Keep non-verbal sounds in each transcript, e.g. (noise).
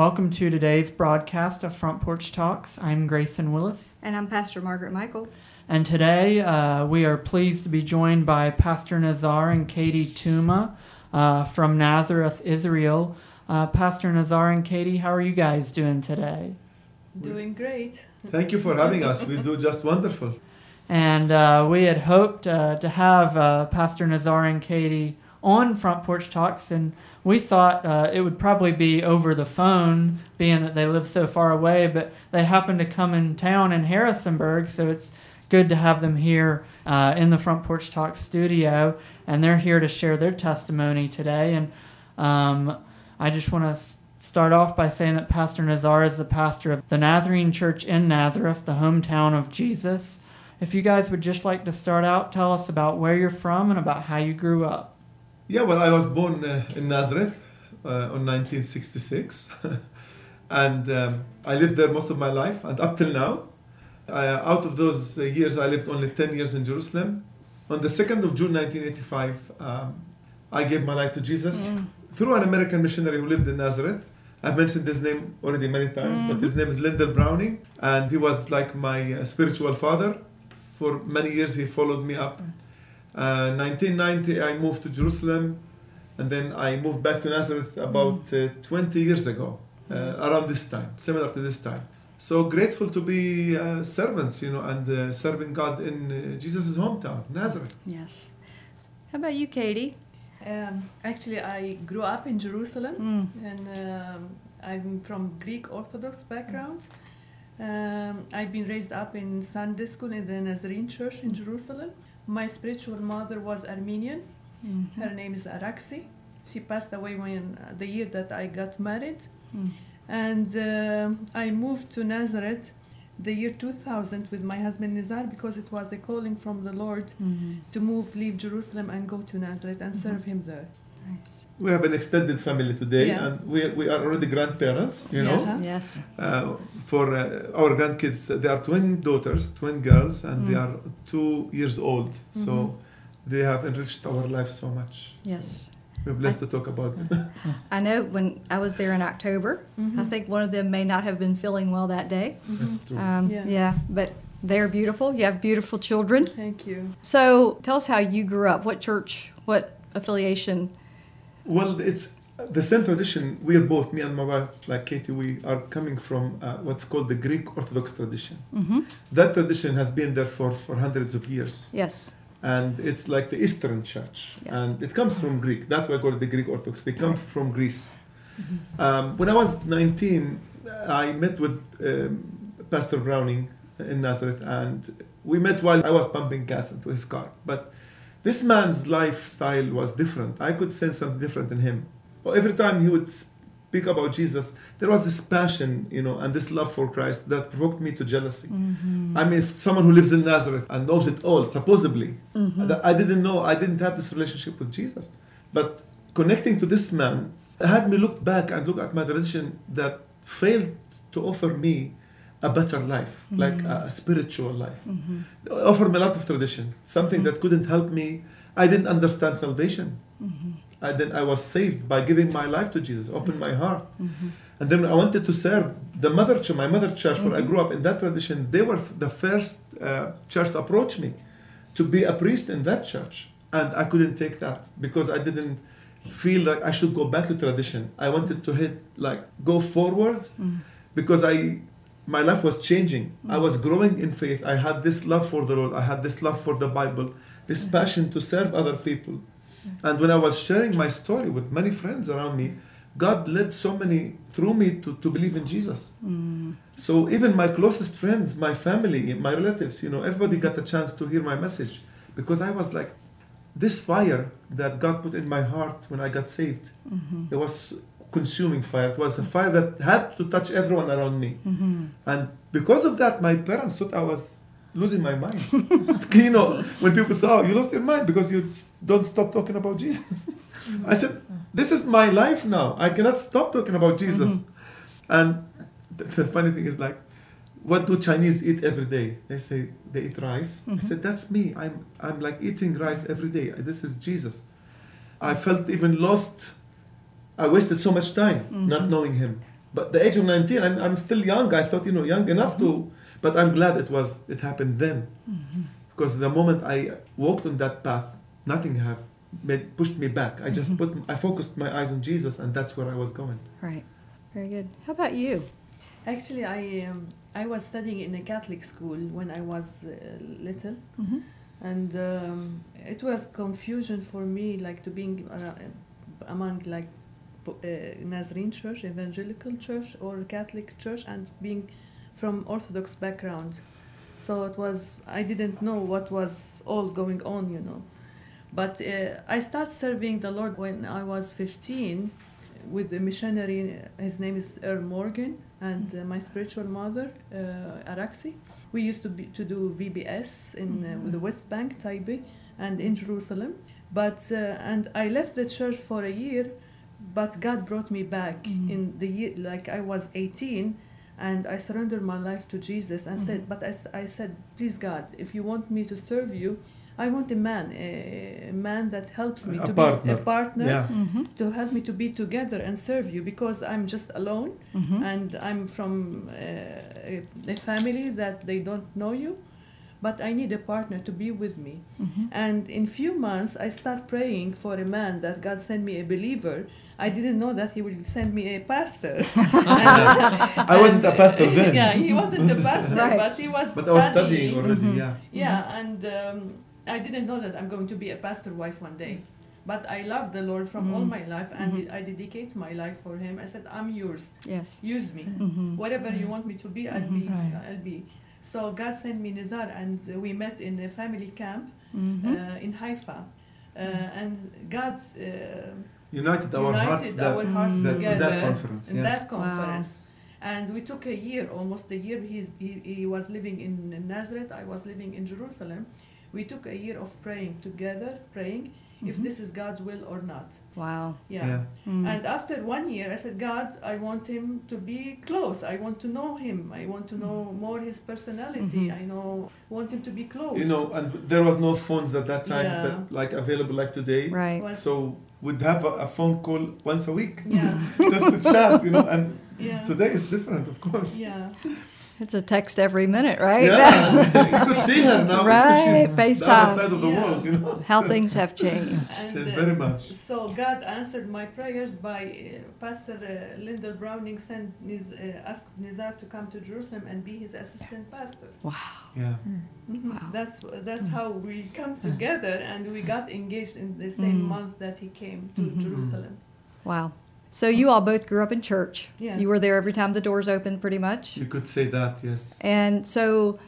Welcome to today's broadcast of Front Porch Talks. I'm Grayson Willis. And I'm Pastor Margaret Michael. And today uh, we are pleased to be joined by Pastor Nazar and Katie Tuma uh, from Nazareth, Israel. Uh, Pastor Nazar and Katie, how are you guys doing today? Doing great. Thank you for having us. We do just wonderful. And uh, we had hoped uh, to have uh, Pastor Nazar and Katie on Front Porch Talks, and we thought uh, it would probably be over the phone, being that they live so far away, but they happened to come in town in Harrisonburg, so it's good to have them here uh, in the Front Porch Talk studio, and they're here to share their testimony today. And um, I just want to start off by saying that Pastor Nazar is the pastor of the Nazarene Church in Nazareth, the hometown of Jesus. If you guys would just like to start out, tell us about where you're from and about how you grew up. Yeah, well, I was born uh, in Nazareth uh, in 1966, (laughs) and um, I lived there most of my life, and up till now. Uh, out of those uh, years, I lived only 10 years in Jerusalem. On the 2nd of June 1985, um, I gave my life to Jesus mm. through an American missionary who lived in Nazareth. I've mentioned his name already many times, mm-hmm. but his name is Lyndall Browning, and he was like my uh, spiritual father. For many years, he followed me up. Mm 1990, uh, I moved to Jerusalem, and then I moved back to Nazareth about mm. uh, 20 years ago, uh, around this time, similar to this time. So grateful to be uh, servants, you know, and uh, serving God in uh, Jesus' hometown, Nazareth. Yes. How about you, Katie? Um, actually, I grew up in Jerusalem, mm. and um, I'm from Greek Orthodox background. Um, I've been raised up in Sunday school in the Nazarene Church in Jerusalem. My spiritual mother was Armenian. Mm-hmm. Her name is Araksi. She passed away when uh, the year that I got married. Mm. And uh, I moved to Nazareth the year 2000 with my husband Nizar because it was a calling from the Lord mm-hmm. to move, leave Jerusalem, and go to Nazareth and mm-hmm. serve Him there. Nice. We have an extended family today, yeah. and we, we are already grandparents, you know. Yeah. Yes. Uh, for uh, our grandkids, they are twin daughters, twin girls, and mm. they are two years old. Mm-hmm. So they have enriched our life so much. Yes. So we're blessed I, to talk about them. (laughs) I know when I was there in October, mm-hmm. I think one of them may not have been feeling well that day. Mm-hmm. That's true. Um, yeah. yeah, but they're beautiful. You have beautiful children. Thank you. So tell us how you grew up. What church, what affiliation well, it's the same tradition. We are both, me and my wife, like Katie, we are coming from uh, what's called the Greek Orthodox tradition. Mm-hmm. That tradition has been there for, for hundreds of years. Yes. And it's like the Eastern Church. Yes. And it comes from Greek. That's why I call it the Greek Orthodox. They come from Greece. Mm-hmm. Um, when I was 19, I met with um, Pastor Browning in Nazareth, and we met while I was pumping gas into his car. But this man's lifestyle was different. I could sense something different in him. Every time he would speak about Jesus, there was this passion, you know, and this love for Christ that provoked me to jealousy. Mm-hmm. I mean, someone who lives in Nazareth and knows it all, supposedly, mm-hmm. I didn't know, I didn't have this relationship with Jesus. But connecting to this man had me look back and look at my tradition that failed to offer me a better life, mm-hmm. like a spiritual life. Mm-hmm. Offered me a lot of tradition, something mm-hmm. that couldn't help me. I didn't understand salvation. Mm-hmm. I then I was saved by giving my life to Jesus, opened my heart. Mm-hmm. And then I wanted to serve the mother church, my mother church, where I mm-hmm. grew up in that tradition. They were the first uh, church to approach me to be a priest in that church. And I couldn't take that because I didn't feel like I should go back to tradition. I wanted to hit like go forward because I my life was changing. I was growing in faith. I had this love for the Lord. I had this love for the Bible, this mm-hmm. passion to serve other people. And when I was sharing my story with many friends around me, God led so many through me to, to believe in Jesus. Mm. So even my closest friends, my family, my relatives, you know, everybody got a chance to hear my message because I was like, this fire that God put in my heart when I got saved, mm-hmm. it was consuming fire. It was a fire that had to touch everyone around me. Mm-hmm. And because of that, my parents thought I was losing my mind. (laughs) you know, when people say, oh, you lost your mind because you don't stop talking about Jesus. I said, this is my life now. I cannot stop talking about Jesus. Mm-hmm. And the funny thing is like, what do Chinese eat every day? They say they eat rice. Mm-hmm. I said, that's me. I'm, I'm like eating rice every day. This is Jesus. I felt even lost I wasted so much time mm-hmm. not knowing him. But the age of 19, I'm, I'm still young. I thought, you know, young enough to, but I'm glad it was, it happened then. Because the moment I walked on that path, nothing have made, pushed me back. I just put, I focused my eyes on Jesus and that's where I was going. Right. Very good. How about you? Actually, I um, I was studying in a Catholic school when I was uh, little, Mm-hmm. and um, it was confusion for me, like to being uh, among like po- Nazarene Church, Evangelical Church, or Catholic Church, and being from Orthodox background. So it was I didn't know what was all going on, you know. But uh, I started serving the Lord when I was 15 with a missionary. His name is Earl Morgan, and uh, my spiritual mother, uh, Araxi. We used to be, to do VBS in uh, with the West Bank, Taybeh, and in Jerusalem. But uh, and I left the church for a year, but God brought me back in the year like I was 18 and I surrendered my life to Jesus and said, but I said, please God, if you want me to serve you, I want a man, a, a man that helps me A to partner. be a partner, Yeah. Mm-hmm. to help me to be together and serve you because I'm just alone Mm-hmm. and I'm from uh, a, a family that they don't know you, but I need a partner to be with me. Mm-hmm. And in few months, I start praying for a man that God send me a believer. I didn't know that He will send me a pastor. (laughs) I wasn't a pastor then. yeah, he wasn't a pastor, Right. but he was. But I was studying already, Mhm. yeah. Yeah, and um, I didn't know that I'm going to be a pastor wife one day. But I love the Lord from all Mm. my life, and Mhm. I dedicate my life for Him. I said, "I'm yours. Yes. Use me. Mm-hmm. Whatever you want me to be, I'll be. Right. I'll be." So God sent me Nizar, and we met in a family camp Mm-hmm. uh, in Haifa, uh, and God uh, United our united hearts that, hearts that, together that conference. in Yeah. that conference. Wow. And we took a year, almost a year. He's, he, he was living in Nazareth, I was living in Jerusalem. We took a year of praying together, praying if Mhm. this is God's will or not. Wow. Yeah. yeah. Mm. And after one year, I said, God, I want him to be close. I want to know him. I want to know more his personality. Mhm. I know want him to be close. You know, and there was no phones at that time Yeah. that like available like today. right. Was- So we'd have a, a phone call once a week yeah, (laughs) just to chat, you know. And yeah, today is different, of course. yeah. It's a text every minute, right? Yeah, (laughs) you could see her now because Right, she's the FaceTime. other side of the Yeah. world, you know. How things have changed. (laughs) And, uh, very much. So God answered my prayers by uh, Pastor uh, Lyndall Browning sent Niz, uh, asked Nizar to come to Jerusalem and be his assistant pastor. Wow. Yeah. Mhm. Wow. That's that's how we come together and we got engaged in the same Mm. month that he came to Mhm. Jerusalem. Wow. So you all both grew up in church. Yeah. You were there every time the doors opened, pretty much. You could say that, yes. And so,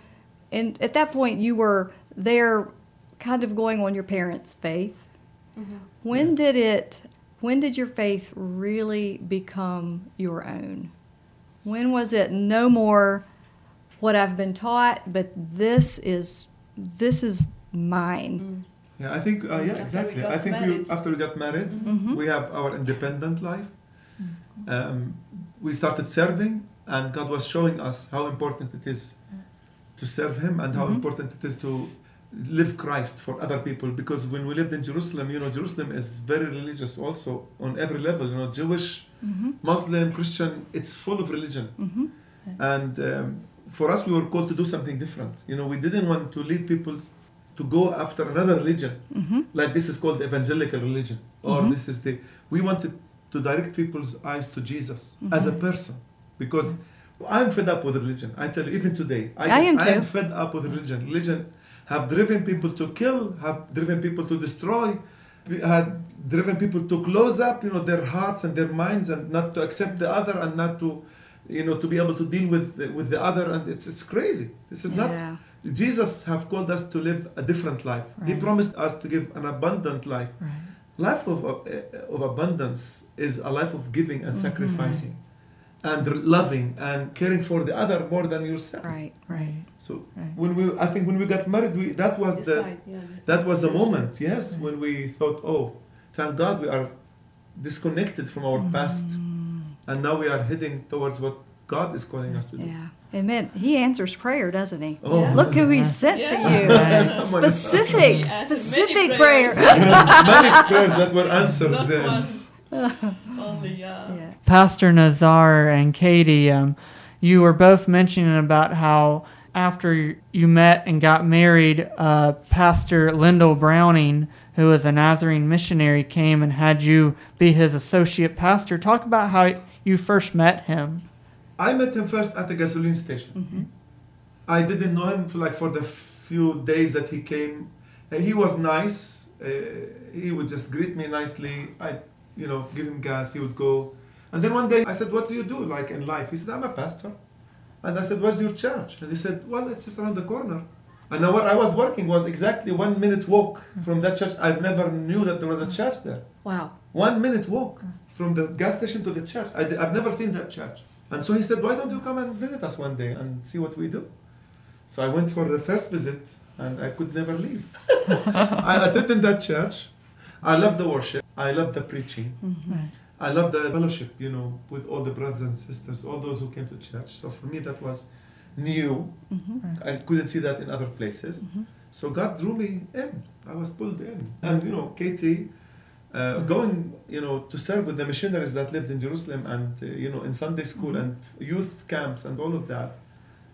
and at that point, you were there, kind of going on your parents' faith. Mhm. When Yes. did it? When did your faith really become your own? When was it no more what I've been taught, but this is this is mine. Mm. Yeah, I think, uh, After yeah, we exactly. got I think we, married. after we got married, Mhm. we have our independent life. Um, we started serving, and God was showing us how important it is to serve Him and how Mhm. important it is to live Christ for other people. Because when we lived in Jerusalem, you know, Jerusalem is very religious also on every level. You know, Jewish, Mm-hmm. Muslim, Christian, it's full of religion. Mm-hmm. And um, for us, we were called to do something different. You know, we didn't want to lead people to go after another religion. Mm-hmm. like this is called evangelical religion. Or Mhm. this is the we wanted to direct people's eyes to jesus as a person. Because i'm fed up with religion. I tell you even today I am I am fed up with religion. Religion have driven people to kill have driven people to destroy had driven people to close up you know their hearts and their minds and not to accept the other and not to you know to be able to deal with with the other. And it's it's crazy. This is not Yeah. Jesus have called us to live a different life. He promised us to give an abundant life. Right. Life of, of abundance is a life of giving and Mhm. sacrificing and loving and caring for the other more than yourself. Right. Right. So Right. when we I think when we got married we that was the yeah. that was the moment, yes, Right. when we thought, oh, thank God we are disconnected from our past Mm, and now we are heading towards what God is calling us to do. yeah. Amen. He answers prayer, doesn't he? Oh, Yeah. Look who he Yeah. sent to you. (laughs) Someone- Specific, He specific many prayer. prayers. (laughs) Many prayers that were answered Not then. Only, yeah. Yeah. Pastor Nazar and Katie, um, you were both mentioning about how after you met and got married, uh, Pastor Lyndall Browning, who was a Nazarene missionary, came and had you be his associate pastor. Talk about how you first met him. I met him first at the gasoline station. I didn't know him for like for the few days that he came. Uh, he was nice. Uh, he would just greet me nicely. I, you know, give him gas. He would go. And then one day I said, "What do you do like in life?" He said, "I'm a pastor." And I said, "Where's your church?" And he said, "Well, it's just around the corner." And where I was working was exactly one minute walk from that church. I've never knew that there was a church there. Wow. One minute walk from the gas station to the church. I, have never seen that church. And so he said, Why don't you come and visit us one day and see what we do? So I went for the first visit and I could never leave. (laughs) I attended that church. I loved the worship. I loved the preaching. Right. I loved the fellowship, you know, with all the brothers and sisters, all those who came to church. So for me, that was new. Mm-hmm. I couldn't see that in other places. Mhm. So God drew me in. I was pulled in. And, you know, Katie, uh, going, you know, to serve with the missionaries that lived in Jerusalem and, uh, you know, in Sunday school and youth camps and all of that.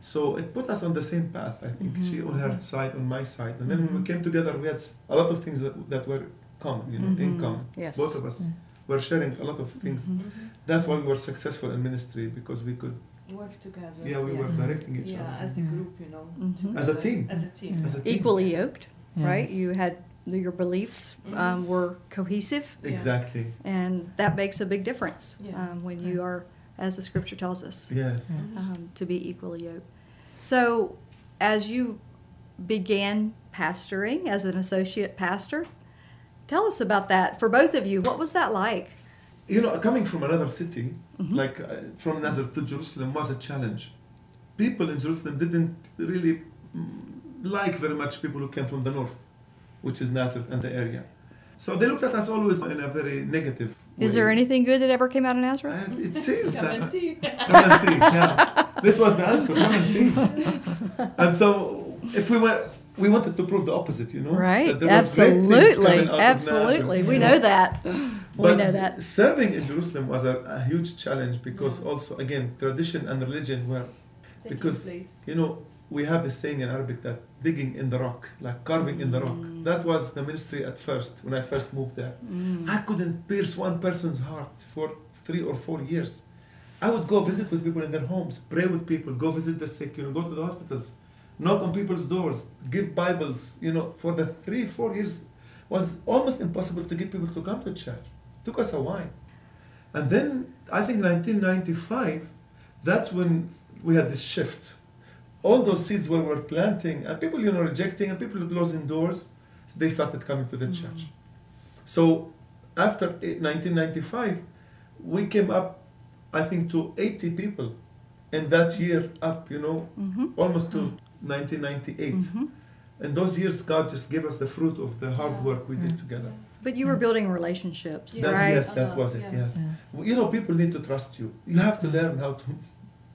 So it put us on the same path, I think. She on her side, on my side. And then when we came together, we had a lot of things that, that were common, you know, in Mhm. common. Yes. Both of us were sharing a lot of things. That's why we were successful in ministry because we could, Work together. yeah, we Yes. were directing each Yeah, other. as a group, you know. Mhm. As a team. As a team. As a team. Equally yoked, right? You had your beliefs um, were cohesive, Exactly. and that makes a big difference Yeah. um, when you are, as the scripture tells us, Yes. um, to be equally yoked. So, as you began pastoring as an associate pastor, tell us about that for both of you. What was that like? You know, coming from another city, Mhm. like uh, from Nazareth to Jerusalem, was a challenge. People in Jerusalem didn't really mm, like very much people who came from the north, which is Nazareth and the area. So they looked at us always in a very negative Is there anything good that ever came out of Nazareth? And it seems Come and see. Come and see. Yeah. This was the answer. Come and see. And so, if we were, we wanted to prove the opposite, you know. Right, That there was great things absolutely, coming out absolutely. Nazareth. We know that. We know that. serving in Jerusalem was a, a huge challenge because also again tradition and religion were Taking Because- place. you know we have this saying in Arabic that digging in the rock like carving in the rock Mm. that was the ministry at first when I first moved there Mm. I couldn't pierce one person's heart for three or four years I would go visit with people in their homes pray with people go visit the sick you know go to the hospitals knock on people's doors give Bibles you know for the three four years was almost impossible to get people to come to church It took us a while and then I think 1995, that's when we had this shift. All those seeds we were planting, and people, you know, rejecting, and people closing doors, they started coming to the church. So after eh, 1995, we came up, I think, to 80 people in that year up, you know, Mhm. almost to 1998. Mhm. And those years, God just gave us the fruit of the hard work we did Mm. together. But you were building relationships, Yeah. That, right? yes, that Uh, was it, yeah. yes. Yeah. You know, people need to trust you. You have to learn how to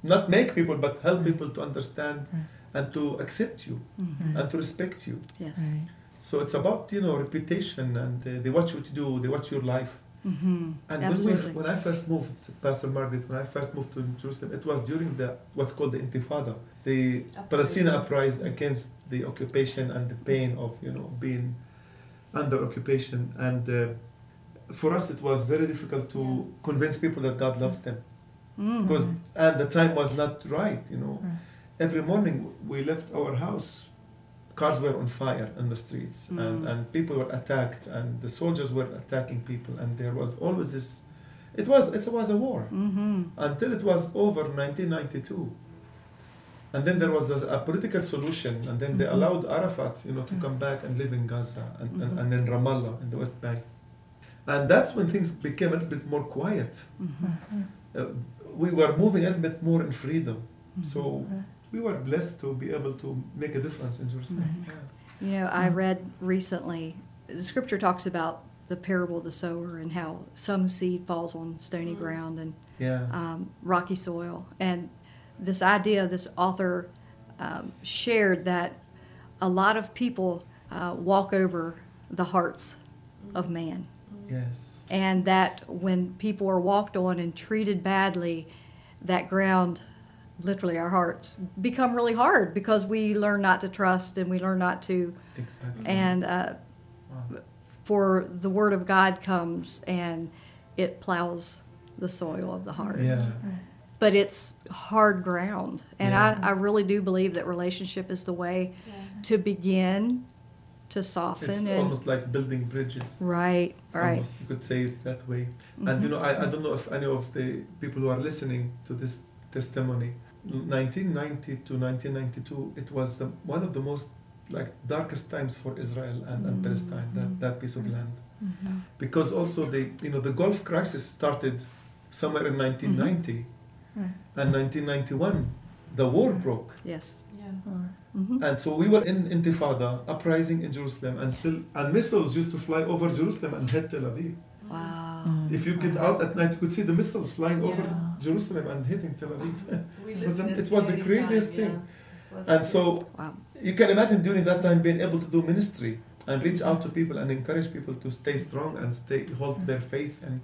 not make people, but help Right. people to understand Right. and to accept you Mhm. and to respect you. Yes. Right. So it's about you know reputation, and uh, they watch what you do, they watch your life. Mhm. And Absolutely. when we when I first moved, Pastor Margaret, when I first moved to Jerusalem, it was during the what's called the Intifada, the Uprising. Palestine uprising against the occupation and the pain of you know being under occupation. And uh, for us, it was very difficult to Yeah. convince people that God loves them Mhm. because and the time was not right. You know, Right. every morning we left our house, cars were on fire in the streets, and, Mm. and people were attacked, and the soldiers were attacking people, and there was always this. It was it was a war Mhm. until it was over 1992. And then there was a, a political solution, and then they Mhm. allowed Arafat, you know, to Mm. come back and live in Gaza and, Mhm. and, and in Ramallah in the West Bank. And that's when things became a little bit more quiet. Mhm. Uh, we were moving a little bit more in freedom. So we were blessed to be able to make a difference in Jerusalem. Mhm. Yeah. You know, I read recently, the scripture talks about the parable of the sower and how some seed falls on stony Mm. ground and Yeah. um, rocky soil. And this idea, this author um, shared that a lot of people uh, walk over the hearts of man. yes. And that when people are walked on and treated badly, that ground, literally our hearts, become really hard because we learn not to trust and we learn not to, Exactly. and uh, Wow. for the word of God comes and it plows the soil of the heart. Yeah. But it's hard ground. And Yeah. I, I really do believe that relationship is the way to begin to soften It's almost like building bridges. right, right. Almost, you could say it that way. And you mm-hmm. know, I, I don't know if any of the people who are listening to this testimony, 1990 to 1992, it was the, one of the most like darkest times for Israel and, and mm-hmm. Palestine, that, that piece of land. Mm-hmm. Because also the you know the Gulf crisis started somewhere in 1990, and 1991, the war broke. Yes. Yeah. hmm And so we were in Intifada, uprising in Jerusalem, and still, and missiles used to fly over Jerusalem and hit Tel Aviv. Wow. If you get out at night, you could see the missiles flying over Jerusalem and hitting Tel Aviv. We (laughs) was an- a it was the craziest time, thing. yeah. It And so Wow. you can imagine during that time being able to do ministry and reach out to people and encourage people to stay strong and stay hold their faith. And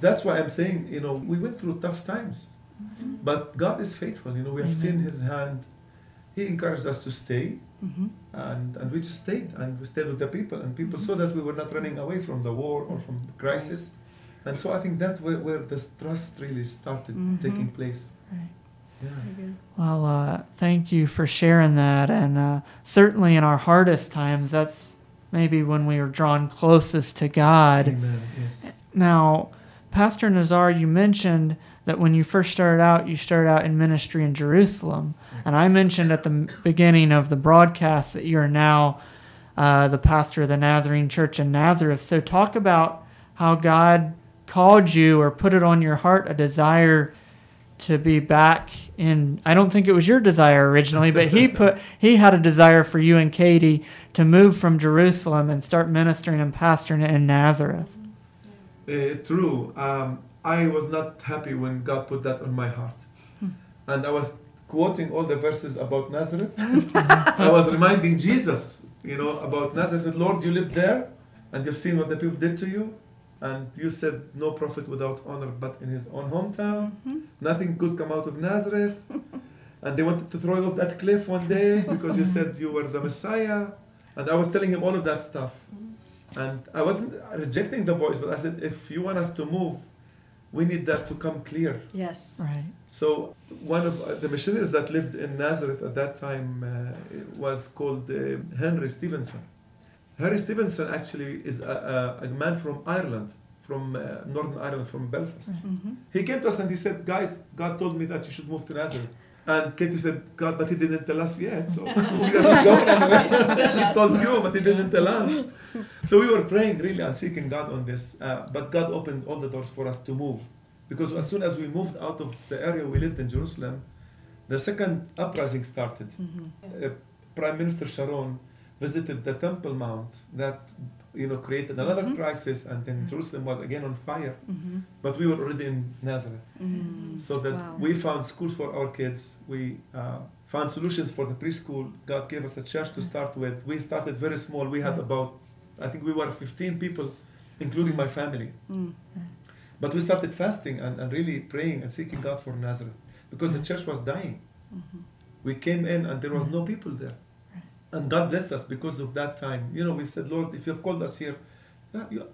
that's why I'm saying, you know, we went through tough times, but God is faithful. You know, we have seen His hand. He encouraged us to stay, hmm and, and we just stayed and we stayed with the people and people saw that we were not running away from the war or from the crisis and so i think that's where, where this trust really started Mhm. taking place Right. yeah Well, uh, thank you for sharing that. And uh, certainly in our hardest times, that's maybe when we are drawn closest to God. amen yes Now, Pastor Nazar, you mentioned that when you first started out, you started out in ministry in Jerusalem. And I mentioned at the beginning of the broadcast that you're now uh, the pastor of the Nazarene Church in Nazareth. So, talk about how God called you or put it on your heart a desire to be back in I don't think it was your desire originally, but he put (laughs) he had a desire for you and Katie to move from Jerusalem and start ministering and pastoring in Nazareth. Uh, true. Um, I was not happy when God put that on my heart. And I was quoting all the verses about Nazareth. (laughs) I was reminding Jesus, you know, about Nazareth. I said, Lord, you lived there and you've seen what the people did to you. And you said, no prophet without honor but in his own hometown. Mm-hmm. Nothing good come out of Nazareth. and they wanted to throw you off that cliff one day because you said you were the Messiah. And I was telling him all of that stuff. Mm-hmm. And I wasn't rejecting the voice, but I said, if you want us to move, we need that to come clear. Yes. Right. So one of uh, the missionaries that lived in Nazareth at that time uh, was called uh, Henry Stevenson. Henry Stevenson actually is a, a, a man from Ireland, from uh, Northern Ireland, from Belfast. hmm He came to us and he said, guys, God told me that you should move to Nazareth. And Katie said, God, but he didn't tell us yet. So (laughs) we are not he (laughs) told you, but he didn't tell us. So we were praying really and seeking God on this. Uh, but God opened all the doors for us to move. Because as soon as we moved out of the area we lived in Jerusalem, the second uprising started. hmm Uh, Prime Minister Sharon visited the Temple Mount that you know created another Mhm. crisis and then Jerusalem was again on fire. hmm But we were already in Nazareth. hmm So that Wow. we found schools for our kids. We uh, found solutions for the preschool. God gave us a church to start with. We started very small. We had about, I think we were 15 people, including my family. Mm. But we started fasting and, and really praying and seeking God for Nazareth because the church was dying. We came in and there was no people there. And God blessed us because of that time. You know, we said, Lord, if you have called us here,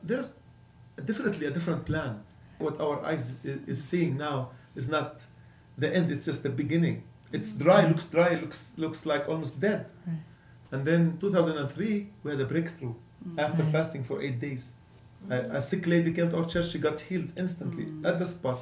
there's definitely a different plan. What our eyes is seeing now is not the end, it's just the beginning. It's dry, looks dry, looks looks like almost dead. Right. And then 2003, we had a breakthrough after Right. fasting for eight days. A, a sick lady came to our church, she got healed instantly Mm. at the spot.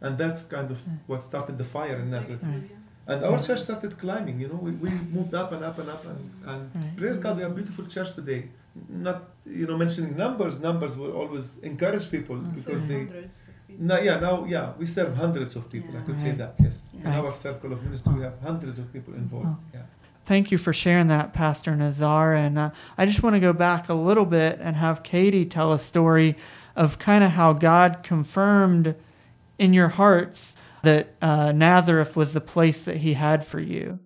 And that's kind of what started the fire in Nazareth. Right. And our church started climbing, you know, we, we moved up and up and up and, and Right. praise God, we have a beautiful church today. Not, you know, mentioning numbers, numbers will always encourage people because they, hundreds of now, yeah, now, yeah, we serve hundreds of people, I could say that, yes. In our circle of ministry, we have hundreds of people involved, yeah. Thank you for sharing that, Pastor Nazar. And uh, I just want to go back a little bit and have Katie tell a story of kind of how God confirmed in your hearts that uh, Nazareth was the place that He had for you.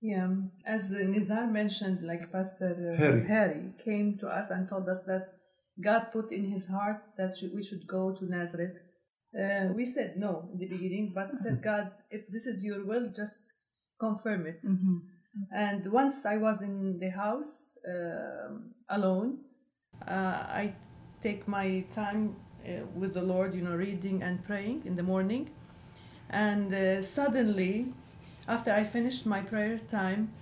Yeah, as uh, Nizar mentioned, like Pastor uh, Harry. Harry came to us and told us that God put in his heart that we should go to Nazareth. Uh, we said no in the beginning, but said, God, if this is your will, just confirm it. Mm-hmm. And once I was in the house um alone, uh, I take my time uh, with the Lord, you know, reading and praying in the morning. And uh, suddenly, after I finished my prayer time,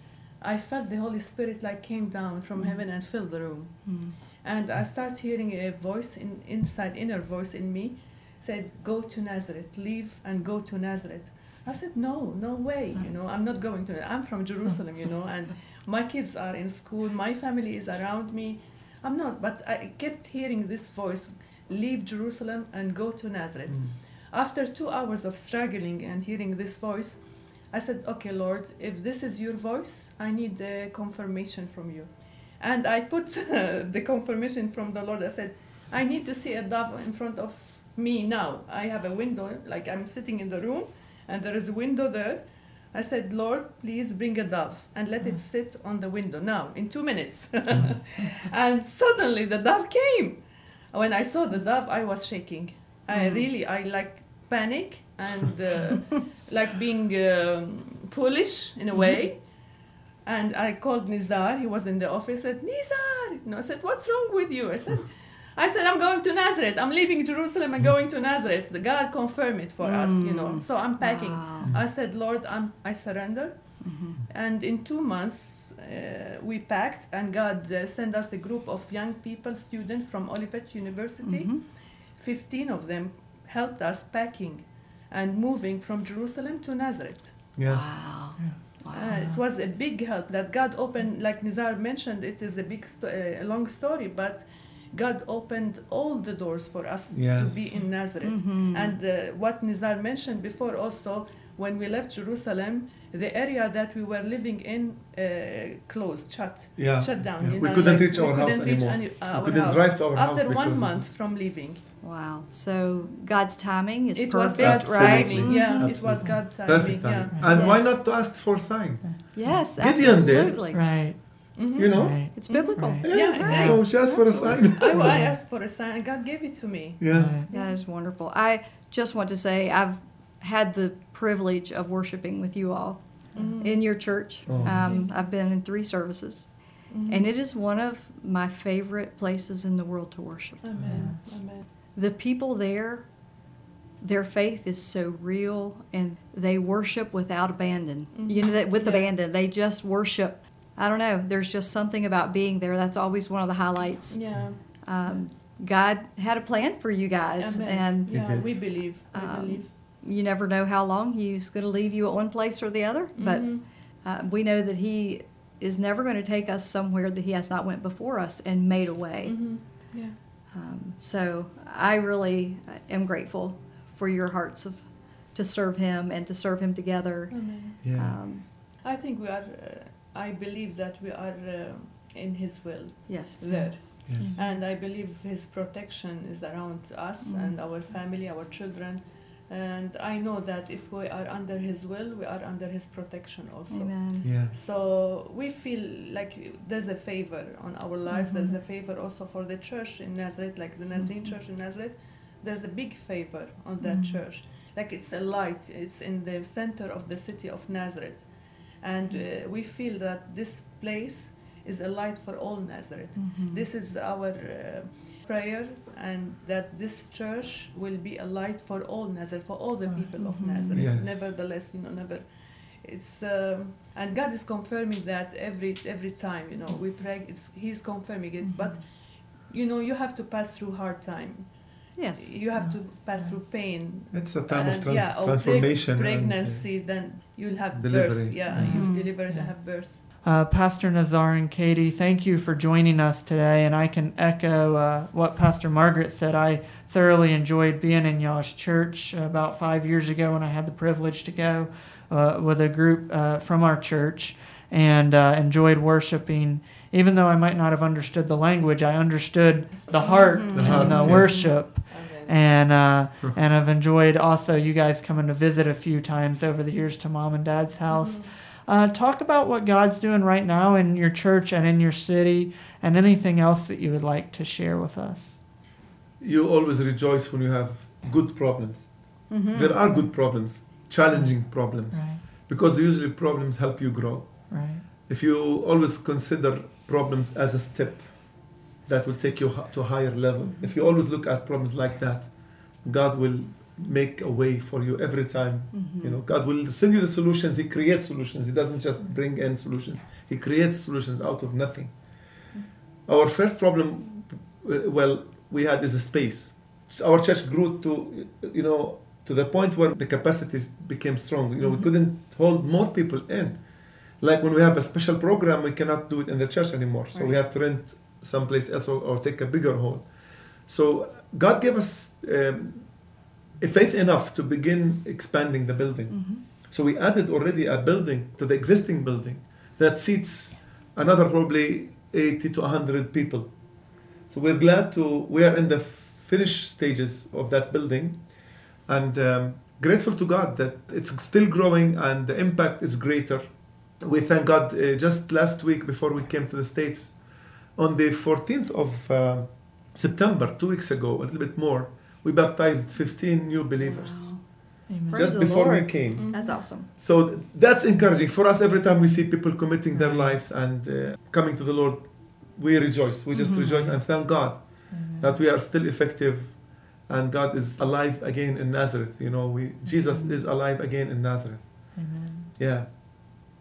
I felt the Holy Spirit like came down from mm. heaven and filled the room. Mm. And I start hearing a voice in, inside, inner voice in me, said, "Go to Nazareth, leave and go to Nazareth." I said, "No, no way. You know, I'm not going to. I'm from Jerusalem, you know, and my kids are in school. My family is around me. I'm not." But I kept hearing this voice, "Leave Jerusalem and go to Nazareth." Mm. After two hours of struggling and hearing this voice, I said, Okay, Lord, if this is your voice, I need the confirmation from you. And I put (laughs) the confirmation from the Lord. I said, I need to see a dove in front of me now. I have a window, like I'm sitting in the room, and there is a window there. I said, Lord, please bring a dove and let it mm. sit on the window now in two minutes. Mm. (laughs) and suddenly the dove came. When I saw the dove, I was shaking. I mm. really, I like panic and uh, (laughs) like being um, foolish in a way. And I called Nizar. He was in the office. Said Nizar. You know, I said, "What's wrong with you?" I said, "I said I'm going to Nazareth. I'm leaving Jerusalem and going to Nazareth. God confirmed it for us. You know. So I'm packing. Wow. I said, Lord, I'm, I surrender. And in two months, uh, we packed, and God uh, sent us a group of young people, students from Olivet University. Mhm. 15 of them helped us packing and moving from Jerusalem to Nazareth. Yeah. Wow. Wow. Uh, it was a big help that God opened, like Nizar mentioned, it is a big, sto- uh, a long story, but God opened all the doors for us to be in Nazareth. Mhm. And uh, what Nizar mentioned before also, when we left Jerusalem, the area that we were living in uh, closed, shut, Yeah. shut down. Yeah. you We know, couldn't like, reach we our house couldn't reach anymore. any- uh, we couldn't house. drive to our house After because one of- month from leaving. Wow. So God's timing is it was perfect, God's right? timing. Absolutely. Yeah, it was God's timing. Perfect timing. Yeah. And why not to ask for signs? Yes, Gideon did. absolutely. Right. Mhm. You know? Right. It's biblical. Right. Yeah. Yeah, it so she asked for a sign. I, I (laughs) asked for a sign, and God gave it to me. yeah. Right. That is wonderful. I just want to say I've had the privilege of worshiping with you all Mhm. in your church. Oh. Um, I've been in three services, Mhm. and it is one of my favorite places in the world to worship. Amen. Amen. The people there, their faith is so real, and they worship without abandon. You know, that with Yeah. abandon, they just worship. I don't know. There's just something about being there. That's always one of the highlights. Yeah. Um, God had a plan for you guys, Amen. and yeah, we believe. We Um, believe. you never know how long He's going to leave you at one place or the other. But Mhm. uh, we know that He is never going to take us somewhere that He has not went before us and made a way. Mhm. Yeah. Um, so I really am grateful for your hearts of to serve Him and to serve Him together. Amen. Yeah. Um, I think we are. Uh, I believe that we are uh, in His will yes. there, yes. and I believe His protection is around us Mm. and our family, our children, and I know that if we are under His will, we are under His protection also. Amen. Yeah. So we feel like there's a favor on our lives. There's Mhm. a favor also for the church in Nazareth, like the Nazarene Mhm. Church in Nazareth. There's a big favor on that Mhm. church. Like it's a light. It's in the center of the city of Nazareth, and uh, we feel that this place is a light for all Nazareth. Mhm. This is our uh, prayer, and that this church will be a light for all Nazareth, for all the people of Mhm. Nazareth. Yes. Nevertheless, you know, never. It's um, and God is confirming that every every time. You know, we pray. It's He's confirming it, but you know, you have to pass through hard time. Yes. You have to pass through pain. It's a time of trans- yeah, or preg- transformation. and, uh, pregnancy, then you'll have delivery. birth. Yeah, Mhm. you'll deliver and Yeah. have birth. Uh, Pastor Nazar and Katie, thank you for joining us today. And I can echo uh, what Pastor Margaret said. I thoroughly enjoyed being in y'all's church about five years ago when I had the privilege to go uh, with a group uh, from our church and uh, enjoyed worshiping. Even though I might not have understood the language, I understood the heart. The heart, and the yes. worship Amen. And uh, and I've enjoyed also you guys coming to visit a few times over the years to mom and dad's house. Mhm. Uh, talk about what God's doing right now in your church and in your city, and anything else that you would like to share with us. You always rejoice when you have good problems. Mhm. There are good problems, challenging problems, Right, because usually problems help you grow. right, If you always consider problems as a step that will take you to a higher level, if you always look at problems like that, God will make a way for you every time. Mhm. You know, God will send you the solutions. He creates solutions. He doesn't just bring in solutions. He creates solutions out of nothing. Our first problem, well, we had is a space. So our church grew to, you know, to the point where the capacities became strong. You know, we Mhm. couldn't hold more people in. Like when we have a special program, we cannot do it in the church anymore. So we have to rent someplace else or, or take a bigger hole. So God gave us um, a faith enough to begin expanding the building. Mhm. So we added already a building to the existing building that seats another probably 80 to 100 people. So we're glad to, we are in the finished stages of that building and um, grateful to God that it's still growing and the impact is greater. We thank God uh, just last week before we came to the States, on the 14th of uh, September, two weeks ago, a little bit more, we baptized 15 new believers. Wow. amen. Just before we came. Mhm. That's awesome. So that's encouraging for us. Every time we see people committing their lives and uh, coming to the Lord, we rejoice. We just Mhm. rejoice and thank God that we are still effective, and God is alive again in Nazareth. You know, we Jesus Mhm. is alive again in Nazareth. Amen. Yeah.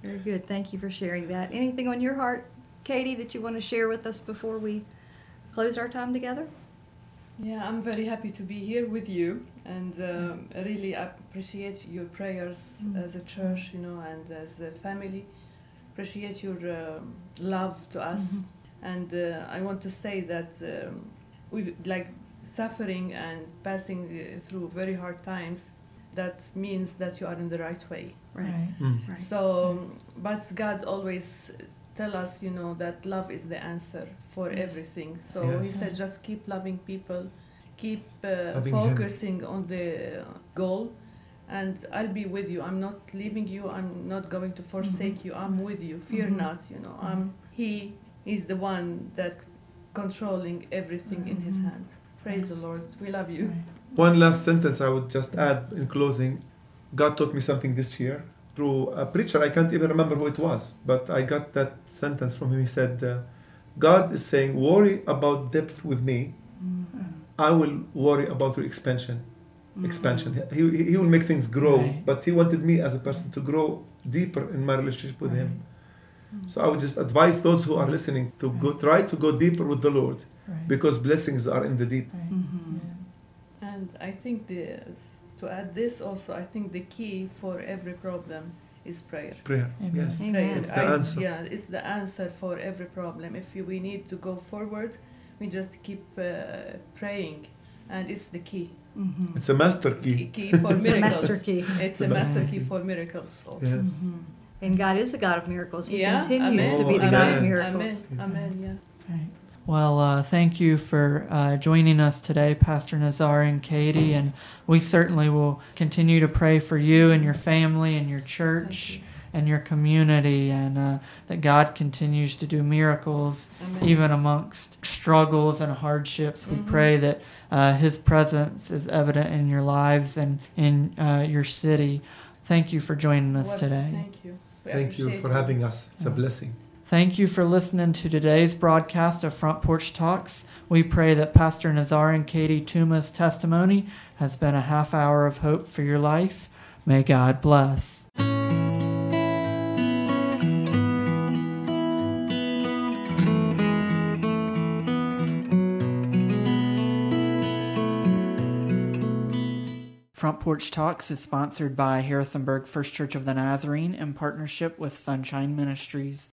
Very good. Thank you for sharing that. Anything on your heart, Katie, that you want to share with us before we close our time together? Yeah, I'm very happy to be here with you, and um, really appreciate your prayers Mm. as a church, you know, and as a family. Appreciate your um, love to us, and uh, I want to say that um, we like suffering and passing uh, through very hard times. That means that you are in the right way. Right. Right. So, um, but God always tell us, you know, that love is the answer for Yes. everything. So He said, just keep loving people, keep uh, Loving Him. focusing on the goal, and I'll be with you. I'm not leaving you. I'm not going to forsake you. I'm with you. Fear Mhm. not. You know, I'm. He is the one that controlling everything in His Mhm. hands. Praise the Lord. We love you. One last sentence I would just add in closing. God taught me something this year through a preacher. I can't even remember who it was, but I got that sentence from him. He said, uh, God is saying, worry about depth with me. I will worry about your expansion. Expansion. He, he he will make things grow, Right. but he wanted me as a person to grow deeper in my relationship with him. So I would just advise those who are listening to go try to go deeper with the Lord Right. because blessings are in the deep. Right. Mhm. Yeah. And I think the, to add this also, I think the key for every problem is prayer. Prayer. Amen. Yes. Prayer. It's the I- answer. Yeah, it's the answer for every problem. If you, we need to go forward, we just keep uh, praying, and it's the key. Mhm. It's a master Key, key. key for (laughs) miracles. master key. It's The a master master key key. for miracles also. Yes. Mhm. And God is a God of miracles. He Yeah, continues amen. to be the Oh, God of miracles. Amen. Yes. Amen. Yeah. Right. Well, uh, thank you for uh, joining us today, Pastor Nazar and Katie, and we certainly will continue to pray for you and your family and your church Thank and your community, and uh, that God continues to do miracles Amen. even amongst struggles and hardships. We Mhm. pray that uh, His presence is evident in your lives and in uh, your city. Thank you for joining us Well, today. Thank you. We Thank you for having us. It's a blessing. Thank you for listening to today's broadcast of Front Porch Talks. We pray that Pastor Nazar and Katie Tuma's testimony has been a half hour of hope for your life. May God bless. Front Porch Talks is sponsored by Harrisonburg First Church of the Nazarene in partnership with Sunshine Ministries.